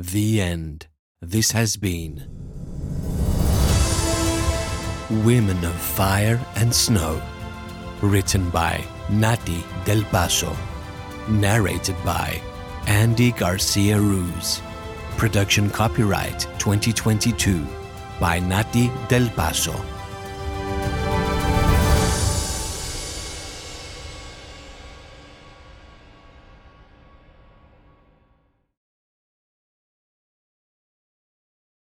The end. This has been Women of Fire and Snow. Written by Nati Del Paso. Narrated by Andy Garcia Ruz. Production copyright 2022 by Nati Del Paso.